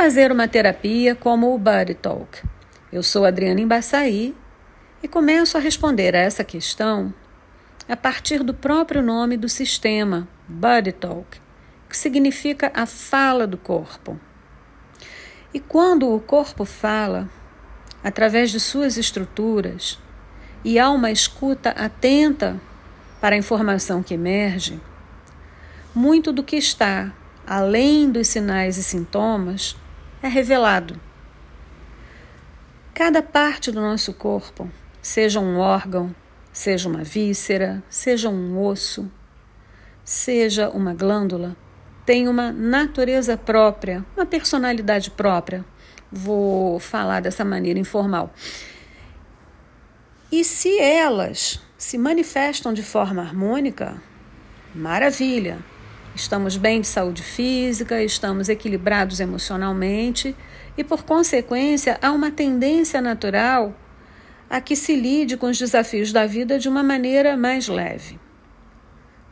fazer uma terapia como o Body Talk? Eu sou Adriana Embaçaí e começo a responder a essa questão a partir do próprio nome do sistema, Body Talk, que significa a fala do corpo. E quando o corpo fala, através de suas estruturas, e há uma escuta atenta para a informação que emerge, muito do que está além dos sinais e sintomas é revelado. Cada parte do nosso corpo, seja um órgão, seja uma víscera, seja um osso, seja uma glândula, tem uma natureza própria, uma personalidade própria. Vou falar dessa maneira informal. E se elas se manifestam de forma harmônica, maravilha. Estamos bem de saúde física, estamos equilibrados emocionalmente e, por consequência, há uma tendência natural a que se lide com os desafios da vida de uma maneira mais leve.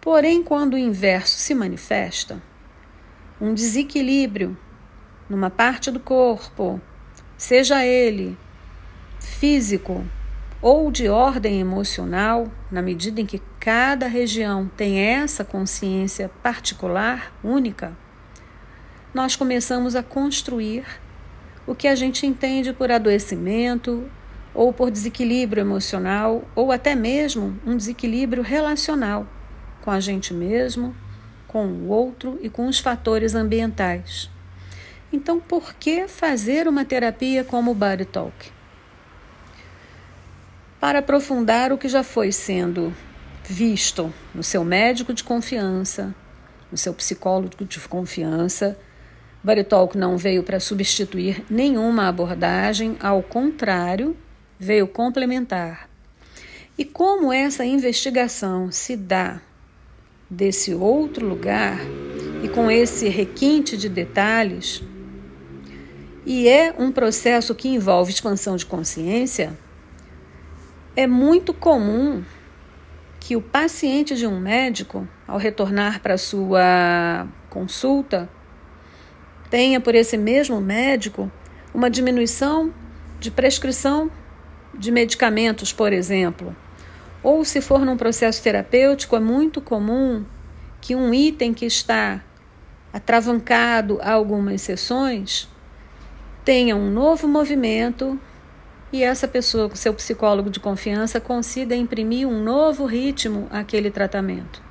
Porém, quando o inverso se manifesta, um desequilíbrio numa parte do corpo, seja ele físico, ou de ordem emocional, na medida em que cada região tem essa consciência particular, única, nós começamos a construir o que a gente entende por adoecimento ou por desequilíbrio emocional ou até mesmo um desequilíbrio relacional com a gente mesmo, com o outro e com os fatores ambientais. Então, por que fazer uma terapia como o Body Talk? Para aprofundar o que já foi sendo visto no seu médico de confiança, no seu psicólogo de confiança. Baritalk não veio para substituir nenhuma abordagem, ao contrário, veio complementar. E como essa investigação se dá desse outro lugar e com esse requinte de detalhes, e é um processo que envolve expansão de consciência, é muito comum que o paciente de um médico, ao retornar para sua consulta, tenha por esse mesmo médico uma diminuição de prescrição de medicamentos, por exemplo. Ou se for num processo terapêutico, é muito comum que um item que está atravancado a algumas sessões tenha um novo movimento e essa pessoa, seu psicólogo de confiança, consiga imprimir um novo ritmo àquele tratamento.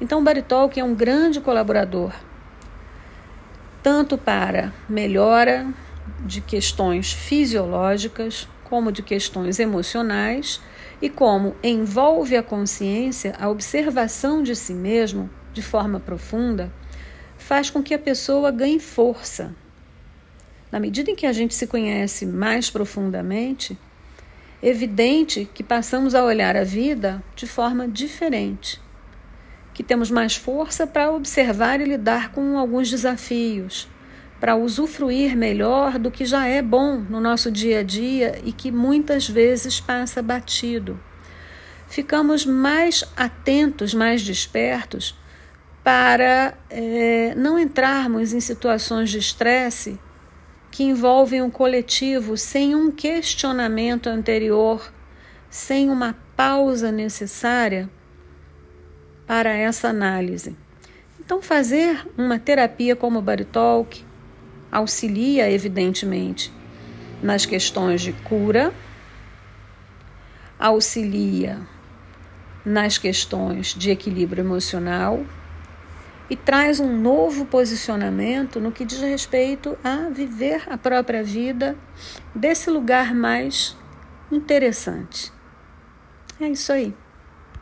Então, o Baritalk é um grande colaborador, tanto para melhora de questões fisiológicas, como de questões emocionais, e como envolve a consciência, a observação de si mesmo de forma profunda, faz com que a pessoa ganhe força na medida em que a gente se conhece mais profundamente, evidente que passamos a olhar a vida de forma diferente, que temos mais força para observar e lidar com alguns desafios, para usufruir melhor do que já é bom no nosso dia a dia e que muitas vezes passa batido. Ficamos mais atentos, mais despertos para é, não entrarmos em situações de estresse que envolvem um coletivo sem um questionamento anterior, sem uma pausa necessária para essa análise. Então, fazer uma terapia como o Body Talk auxilia, evidentemente, nas questões de cura, auxilia nas questões de equilíbrio emocional e traz um novo posicionamento no que diz respeito a viver a própria vida desse lugar mais interessante. É isso aí.